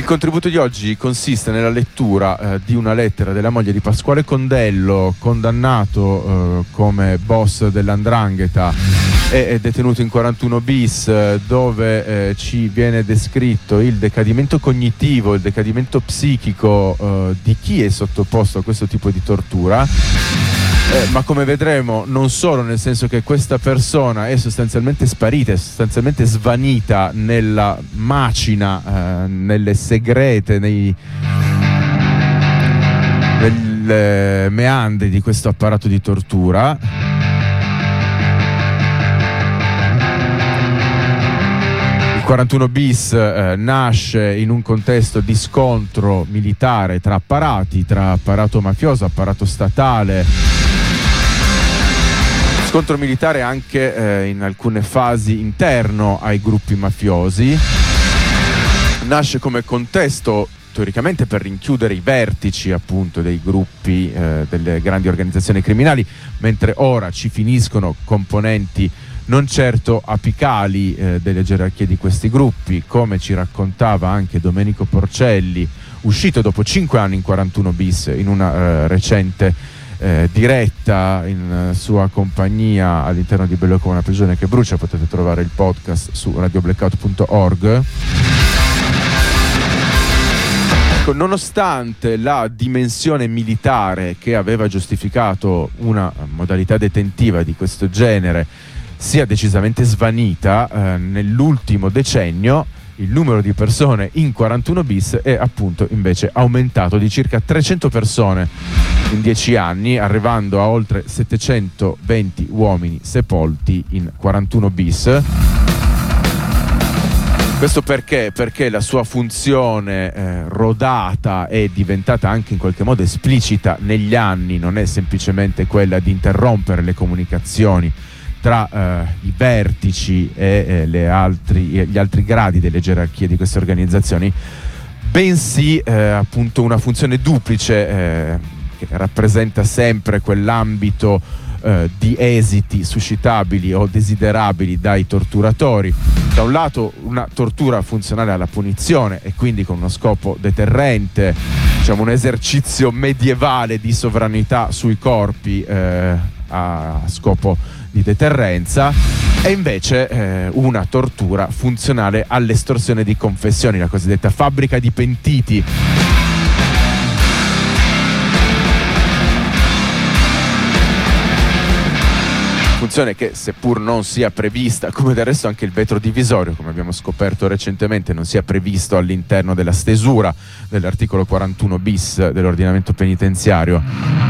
Il contributo di oggi consiste nella lettura eh, di una lettera della moglie di Pasquale Condello, condannato eh, come boss dell'Andrangheta e detenuto in 41 bis, eh, dove eh, ci viene descritto il decadimento cognitivo, il decadimento psichico eh, di chi è sottoposto a questo tipo di tortura. Eh, ma come vedremo non solo nel senso che questa persona è sostanzialmente sparita, è sostanzialmente svanita nella macina, eh, nelle segrete, nei, nelle meandri di questo apparato di tortura. Il 41 bis eh, nasce in un contesto di scontro militare tra apparati, tra apparato mafioso, apparato statale, scontro militare anche eh, in alcune fasi interno ai gruppi mafiosi. Nasce come contesto teoricamente per rinchiudere i vertici appunto dei gruppi eh, delle grandi organizzazioni criminali, mentre ora ci finiscono componenti non certo apicali eh, delle gerarchie di questi gruppi, come ci raccontava anche Domenico Porcelli, uscito dopo cinque anni in 41 bis in una eh, recente eh, diretta in sua compagnia all'interno di Bello come una prigione che brucia, potete trovare il podcast su radioblackout.org. Ecco, nonostante la dimensione militare che aveva giustificato una modalità detentiva di questo genere sia decisamente svanita, eh, nell'ultimo decennio il numero di persone in 41 bis è appunto invece aumentato di circa 300 persone in 10 anni, arrivando a oltre 720 uomini sepolti in 41 bis. Questo perché? Perché la sua funzione eh, rodata è diventata anche in qualche modo esplicita negli anni, non è semplicemente quella di interrompere le comunicazioni tra eh, i vertici e eh, altri, gli altri gradi delle gerarchie di queste organizzazioni, bensì eh, appunto una funzione duplice eh, che rappresenta sempre quell'ambito eh, di esiti suscitabili o desiderabili dai torturatori. Da un lato una tortura funzionale alla punizione e quindi con uno scopo deterrente, diciamo un esercizio medievale di sovranità sui corpi eh, a scopo di deterrenza e invece eh, una tortura funzionale all'estorsione di confessioni, la cosiddetta fabbrica di pentiti. Funzione che seppur non sia prevista, come del resto anche il vetro divisorio, come abbiamo scoperto recentemente, non sia previsto all'interno della stesura dell'articolo 41 bis dell'ordinamento penitenziario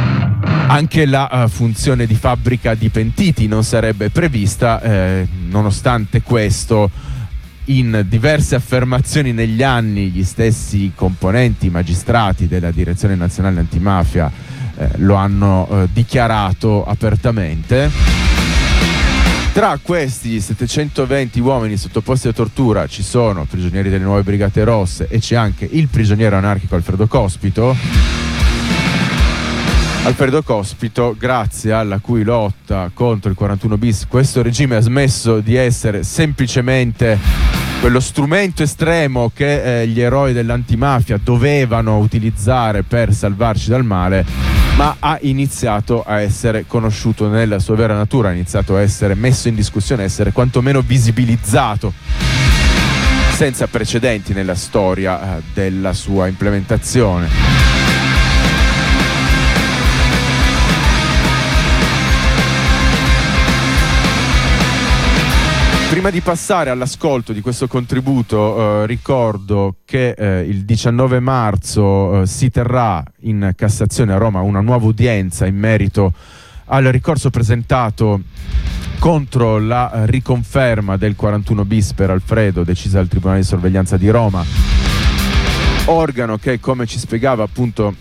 anche la uh, funzione di fabbrica di pentiti non sarebbe prevista, eh, nonostante questo in diverse affermazioni negli anni gli stessi componenti magistrati della Direzione Nazionale Antimafia eh, lo hanno eh, dichiarato apertamente. Tra questi 720 uomini sottoposti a tortura ci sono prigionieri delle nuove Brigate Rosse e c'è anche il prigioniero anarchico Alfredo Cospito Alfredo Cospito, grazie alla cui lotta contro il 41 bis, questo regime ha smesso di essere semplicemente quello strumento estremo che eh, gli eroi dell'antimafia dovevano utilizzare per salvarci dal male, ma ha iniziato a essere conosciuto nella sua vera natura, ha iniziato a essere messo in discussione, a essere quantomeno visibilizzato senza precedenti nella storia eh, della sua implementazione. Prima di passare all'ascolto di questo contributo, eh, ricordo che eh, il 19 marzo eh, si terrà in Cassazione a Roma una nuova udienza in merito al ricorso presentato contro la riconferma del 41 bis per Alfredo decisa dal Tribunale di Sorveglianza di Roma. Organo che, come ci spiegava appunto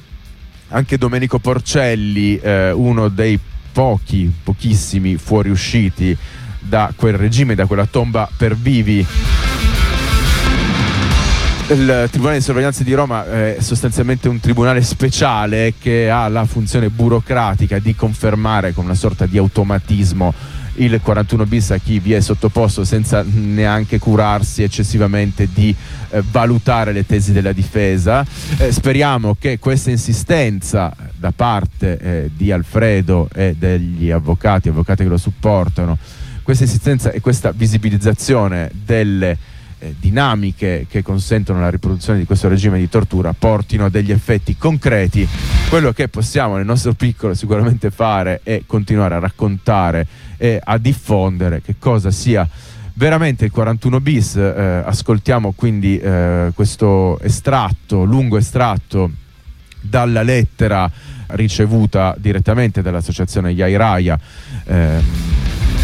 anche Domenico Porcelli, eh, uno dei pochi, pochissimi fuoriusciti da quel regime, da quella tomba per vivi. Il Tribunale di Sorveglianza di Roma è sostanzialmente un tribunale speciale che ha la funzione burocratica di confermare con una sorta di automatismo il 41 bis a chi vi è sottoposto senza neanche curarsi eccessivamente di eh, valutare le tesi della difesa. Eh, speriamo che questa insistenza da parte eh, di Alfredo e degli avvocati, avvocati che lo supportano, questa insistenza e questa visibilizzazione delle eh, dinamiche che consentono la riproduzione di questo regime di tortura portino a degli effetti concreti. Quello che possiamo nel nostro piccolo sicuramente fare è continuare a raccontare e a diffondere che cosa sia veramente il 41 bis. Eh, ascoltiamo quindi eh, questo estratto, lungo estratto dalla lettera ricevuta direttamente dall'associazione Yairaya. Eh,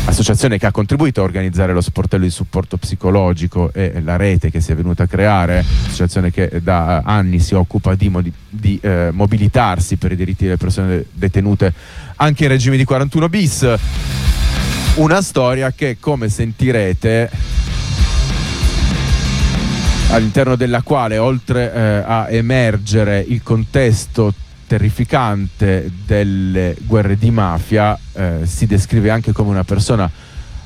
associazione che ha contribuito a organizzare lo sportello di supporto psicologico e la rete che si è venuta a creare, associazione che da anni si occupa di, modi, di eh, mobilitarsi per i diritti delle persone detenute anche in regime di 41 bis. Una storia che, come sentirete, all'interno della quale, oltre eh, a emergere il contesto terrificante delle guerre di mafia eh, si descrive anche come una persona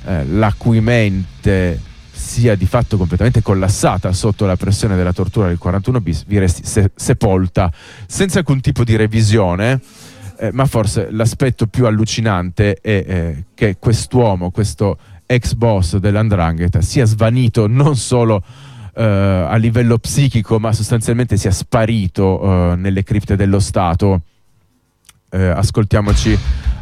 eh, la cui mente sia di fatto completamente collassata sotto la pressione della tortura del 41 bis, vi resti se- sepolta senza alcun tipo di revisione. Eh, ma forse l'aspetto più allucinante è eh, che quest'uomo, questo ex boss dell'Andrangheta, sia svanito non solo eh, a livello psichico, ma sostanzialmente sia sparito eh, nelle cripte dello Stato. Eh, ascoltiamoci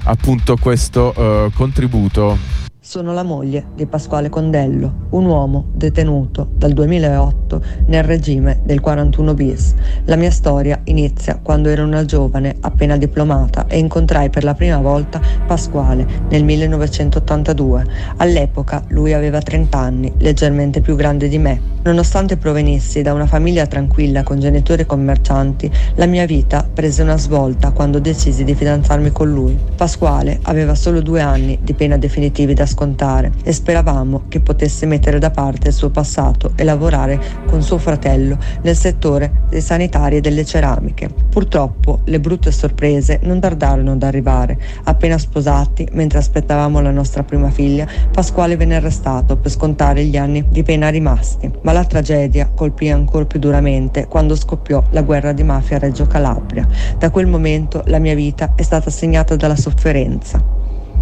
appunto questo eh, contributo sono la moglie di Pasquale Condello, un uomo detenuto dal 2008 nel regime del 41 bis. La mia storia inizia quando ero una giovane appena diplomata e incontrai per la prima volta Pasquale nel 1982. All'epoca lui aveva 30 anni, leggermente più grande di me. Nonostante provenissi da una famiglia tranquilla con genitori commercianti, la mia vita prese una svolta quando decisi di fidanzarmi con lui. Pasquale aveva solo due anni di pena definitiva da scontare e speravamo che potesse mettere da parte il suo passato e lavorare con suo fratello nel settore dei sanitari e delle ceramiche. Purtroppo le brutte sorprese non tardarono ad arrivare. Appena sposati, mentre aspettavamo la nostra prima figlia, Pasquale venne arrestato per scontare gli anni di pena rimasti. Ma la tragedia colpì ancora più duramente quando scoppiò la guerra di mafia a Reggio Calabria. Da quel momento la mia vita è stata segnata dalla sofferenza.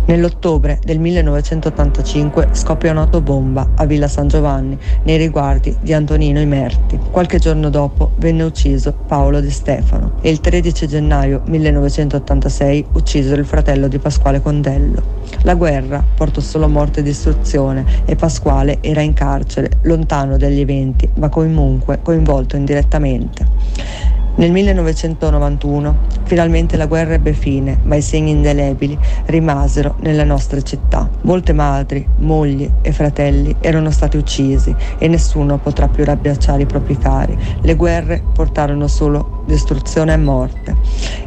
Nell'ottobre del 1985 scoppia un'autobomba a Villa San Giovanni nei riguardi di Antonino Imerti. Qualche giorno dopo venne ucciso Paolo De Stefano e il 13 gennaio 1986 uccisero il fratello di Pasquale Condello. La guerra portò solo morte e distruzione e Pasquale era in carcere, lontano dagli eventi, ma comunque coinvolto indirettamente. Nel 1991 finalmente la guerra ebbe fine, ma i segni indelebili rimasero nella nostra città. Molte madri, mogli e fratelli erano stati uccisi e nessuno potrà più rabbriacciare i propri cari. Le guerre portarono solo distruzione e morte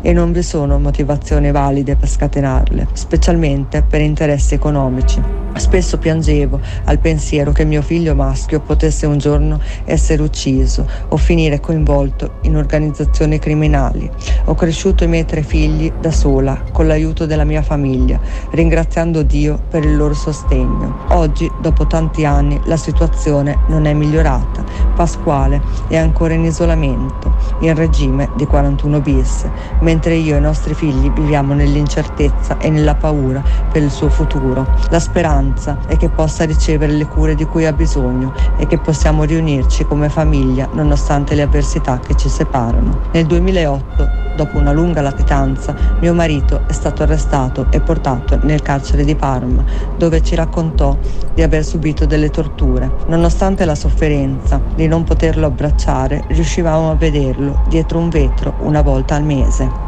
e non vi sono motivazioni valide per scatenarle, specialmente per interessi economici. Spesso piangevo al pensiero che mio figlio maschio potesse un giorno essere ucciso o finire coinvolto in organizzazioni criminali. Ho cresciuto i miei tre figli da sola, con l'aiuto della mia famiglia, ringraziando Dio per il loro sostegno. Oggi, dopo tanti anni, la situazione non è migliorata. Pasquale è ancora in isolamento, in regime di 41 bis, mentre io e i nostri figli viviamo nell'incertezza e nella paura per il suo futuro. La speranza è che possa ricevere le cure di cui ha bisogno e che possiamo riunirci come famiglia nonostante le avversità che ci separano. Nel 2008 Dopo una lunga latitanza, mio marito è stato arrestato e portato nel carcere di Parma, dove ci raccontò di aver subito delle torture. Nonostante la sofferenza di non poterlo abbracciare, riuscivamo a vederlo dietro un vetro una volta al mese.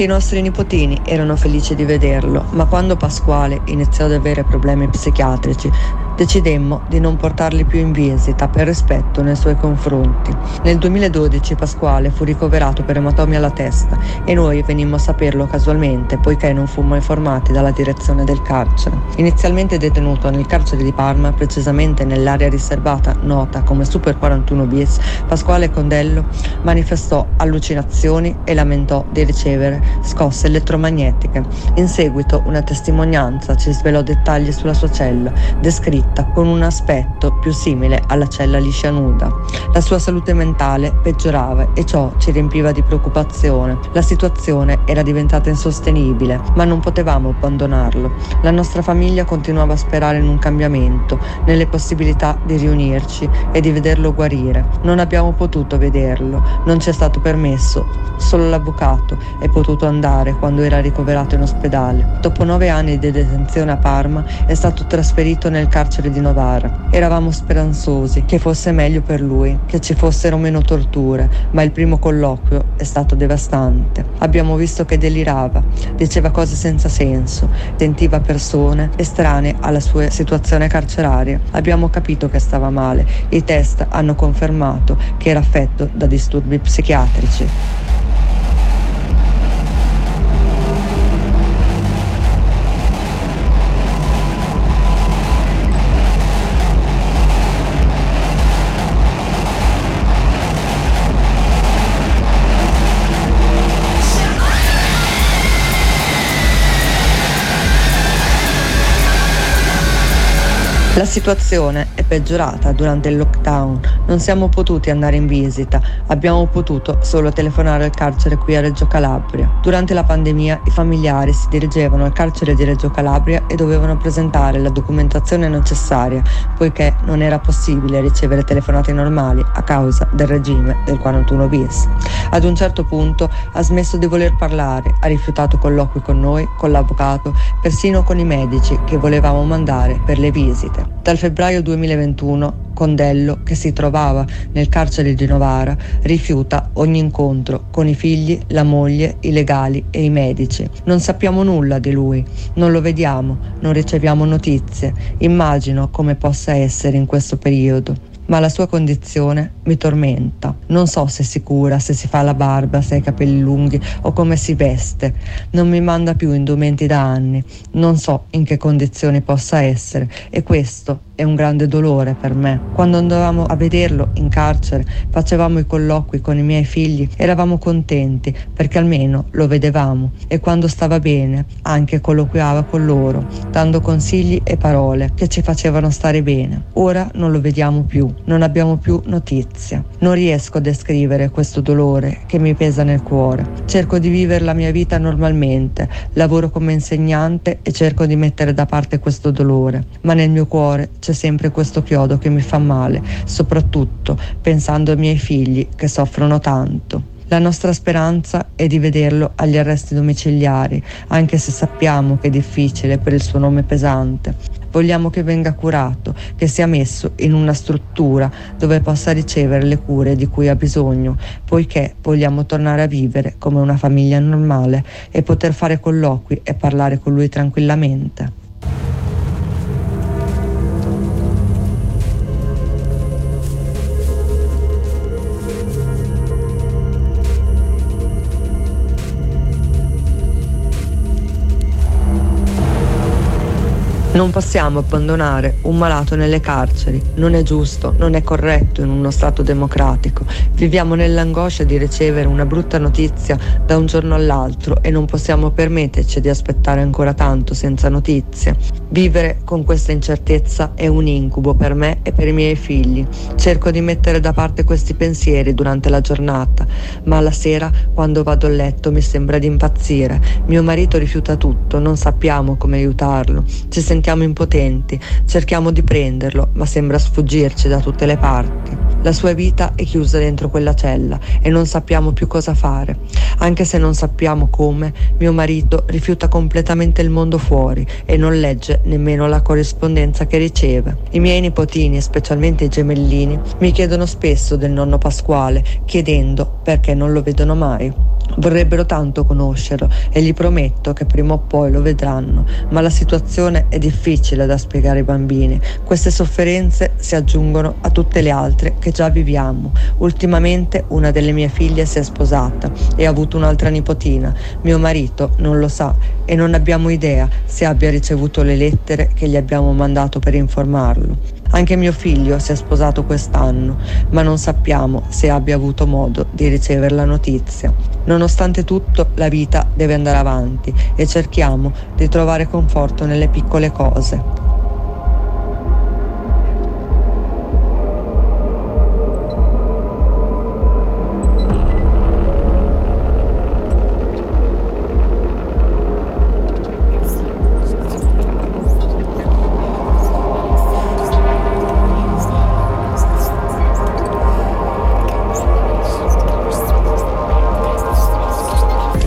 Anche i nostri nipotini erano felici di vederlo, ma quando Pasquale iniziò ad avere problemi psichiatrici, decidemmo di non portarli più in visita per rispetto nei suoi confronti. Nel 2012 Pasquale fu ricoverato per ematomi alla testa e noi venimmo a saperlo casualmente poiché non fummo informati dalla direzione del carcere. Inizialmente detenuto nel carcere di Parma, precisamente nell'area riservata nota come Super 41 bis, Pasquale Condello manifestò allucinazioni e lamentò di ricevere scosse elettromagnetiche. In seguito una testimonianza ci svelò dettagli sulla sua cella, descritta descritta con un aspetto più simile alla cella liscia nuda. La sua salute mentale peggiorava e ciò ci riempiva di preoccupazione. La situazione era diventata insostenibile, ma non potevamo abbandonarlo. La nostra famiglia continuava a sperare in un cambiamento, nelle possibilità di riunirci e di vederlo guarire. Non abbiamo potuto vederlo, non ci è stato permesso. Solo l'avvocato è potuto andare quando era ricoverato in ospedale. Dopo nove anni di detenzione a Parma è stato trasferito nel carcere carcere di Novara. Eravamo speranzosi che fosse meglio per lui, che ci fossero meno torture, ma il primo colloquio è stato devastante. Abbiamo visto che delirava, diceva cose senza senso, sentiva persone estranee alla sua situazione carceraria. Abbiamo capito che stava male. I test hanno confermato che era affetto da disturbi psichiatrici. La situazione è peggiorata durante il lockdown, non siamo potuti andare in visita, abbiamo potuto solo telefonare al carcere qui a Reggio Calabria. Durante la pandemia i familiari si dirigevano al carcere di Reggio Calabria e dovevano presentare la documentazione necessaria, poiché non era possibile ricevere telefonate normali a causa del regime del 41 bis. Ad un certo punto ha smesso di voler parlare, ha rifiutato colloqui con noi, con l'avvocato, persino con i medici che volevamo mandare per le visite. Dal febbraio 2021 Condello, che si trovava nel carcere di Novara, rifiuta ogni incontro con i figli, la moglie, i legali e i medici. Non sappiamo nulla di lui, non lo vediamo, non riceviamo notizie. Immagino come possa essere in questo periodo ma la sua condizione mi tormenta. Non so se si cura, se si fa la barba, se ha i capelli lunghi o come si veste. Non mi manda più indumenti da anni. Non so in che condizioni possa essere e questo è un grande dolore per me. Quando andavamo a vederlo in carcere, facevamo i colloqui con i miei figli, eravamo contenti perché almeno lo vedevamo e quando stava bene anche colloquiava con loro, dando consigli e parole che ci facevano stare bene. Ora non lo vediamo più, non abbiamo più notizia. Non riesco a descrivere questo dolore che mi pesa nel cuore. Cerco di vivere la mia vita normalmente, lavoro come insegnante e cerco di mettere da parte questo dolore, ma nel mio cuore c'è c'è sempre questo chiodo che mi fa male, soprattutto pensando ai miei figli che soffrono tanto. La nostra speranza è di vederlo agli arresti domiciliari, anche se sappiamo che è difficile per il suo nome pesante. Vogliamo che venga curato, che sia messo in una struttura dove possa ricevere le cure di cui ha bisogno, poiché vogliamo tornare a vivere come una famiglia normale e poter fare colloqui e parlare con lui tranquillamente. Non possiamo abbandonare un malato nelle carceri, non è giusto, non è corretto in uno Stato democratico. Viviamo nell'angoscia di ricevere una brutta notizia da un giorno all'altro e non possiamo permetterci di aspettare ancora tanto senza notizie. Vivere con questa incertezza è un incubo per me e per i miei figli. Cerco di mettere da parte questi pensieri durante la giornata, ma la sera quando vado a letto mi sembra di impazzire. Mio marito rifiuta tutto, non sappiamo come aiutarlo. Ci sentiamo sentiamo impotenti, cerchiamo di prenderlo, ma sembra sfuggirci da tutte le parti. La sua vita è chiusa dentro quella cella e non sappiamo più cosa fare. Anche se non sappiamo come, mio marito rifiuta completamente il mondo fuori e non legge nemmeno la corrispondenza che riceve. I miei nipotini, specialmente i gemellini, mi chiedono spesso del nonno Pasquale, chiedendo perché non lo vedono mai. Vorrebbero tanto conoscerlo e gli prometto che prima o poi lo vedranno, ma la situazione è difficile da spiegare ai bambini. Queste sofferenze si aggiungono a tutte le altre che già viviamo. Ultimamente una delle mie figlie si è sposata e ha avuto un'altra nipotina. Mio marito non lo sa e non abbiamo idea se abbia ricevuto le lettere che gli abbiamo mandato per informarlo. Anche mio figlio si è sposato quest'anno, ma non sappiamo se abbia avuto modo di ricevere la notizia. Nonostante tutto, la vita deve andare avanti e cerchiamo di trovare conforto nelle piccole cose.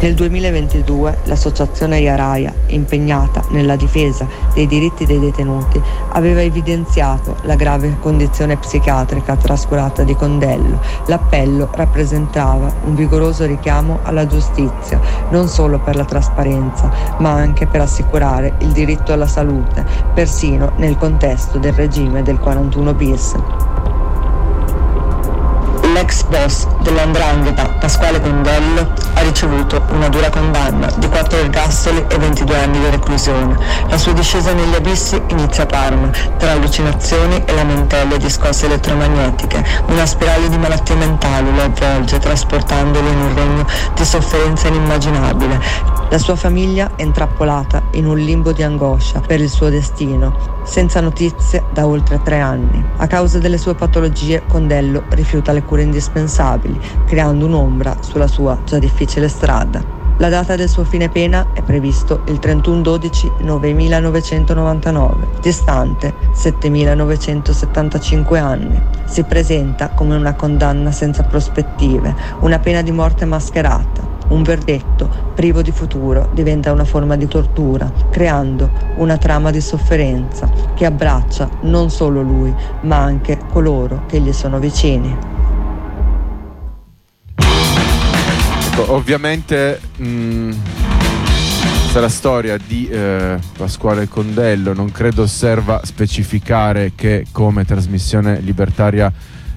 Nel 2022 l'associazione Iaraia, impegnata nella difesa dei diritti dei detenuti, aveva evidenziato la grave condizione psichiatrica trascurata di Condello. L'appello rappresentava un vigoroso richiamo alla giustizia, non solo per la trasparenza, ma anche per assicurare il diritto alla salute, persino nel contesto del regime del 41 bis. L'ex boss dell'Andrangheta, Pasquale Condello, ha ricevuto una dura condanna di 4 ergastoli e 22 anni di reclusione. La sua discesa negli abissi inizia a Parma, tra allucinazioni e lamentele di scosse elettromagnetiche. Una spirale di malattie mentali lo avvolge, trasportandolo in un regno di sofferenza inimmaginabile. La sua famiglia è intrappolata in un limbo di angoscia per il suo destino, senza notizie da oltre tre anni. A causa delle sue patologie, Condello rifiuta le cure indispensabili, creando un'ombra sulla sua già difficile strada. La data del suo fine pena è previsto il 31-12-9999, distante 7.975 anni. Si presenta come una condanna senza prospettive, una pena di morte mascherata, un verdetto privo di futuro diventa una forma di tortura, creando una trama di sofferenza che abbraccia non solo lui, ma anche coloro che gli sono vicini. Ecco, ovviamente mh, mm, la storia di eh, Pasquale Condello non credo serva specificare che come trasmissione libertaria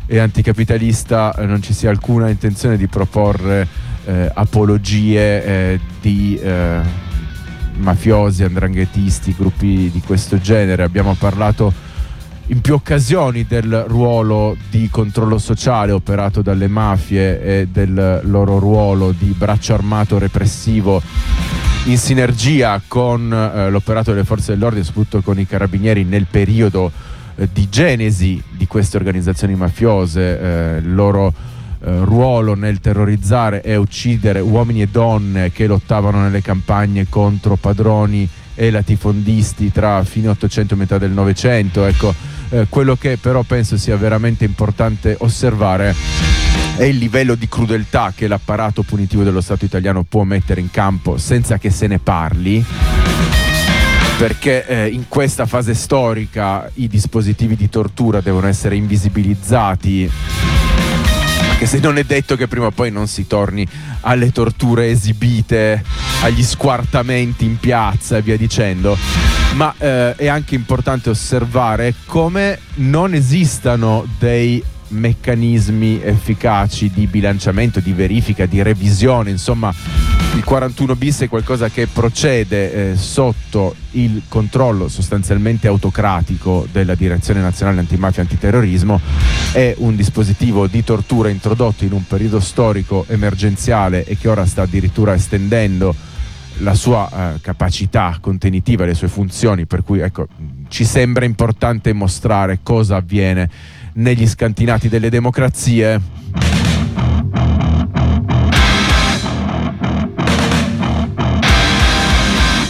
e anticapitalista eh, non ci sia alcuna intenzione di proporre eh, apologie eh, di eh, mafiosi, andranghetisti, gruppi di questo genere. Abbiamo parlato in più occasioni del ruolo di controllo sociale operato dalle mafie e del loro ruolo di braccio armato repressivo in sinergia con eh, l'operato delle forze dell'ordine, soprattutto con i carabinieri nel periodo eh, di genesi di queste organizzazioni mafiose, eh, loro ruolo nel terrorizzare e uccidere uomini e donne che lottavano nelle campagne contro padroni e latifondisti tra fine 800 e metà del Novecento. Ecco, eh, quello che però penso sia veramente importante osservare è il livello di crudeltà che l'apparato punitivo dello Stato italiano può mettere in campo senza che se ne parli perché eh, in questa fase storica i dispositivi di tortura devono essere invisibilizzati anche se non è detto che prima o poi non si torni alle torture esibite, agli squartamenti in piazza e via dicendo. Ma eh, è anche importante osservare come non esistano dei meccanismi efficaci di bilanciamento, di verifica, di revisione, insomma il 41 bis è qualcosa che procede eh, sotto il controllo sostanzialmente autocratico della Direzione Nazionale Antimafia e Antiterrorismo, è un dispositivo di tortura introdotto in un periodo storico emergenziale e che ora sta addirittura estendendo la sua eh, capacità contenitiva, le sue funzioni, per cui ecco, ci sembra importante mostrare cosa avviene negli scantinati delle democrazie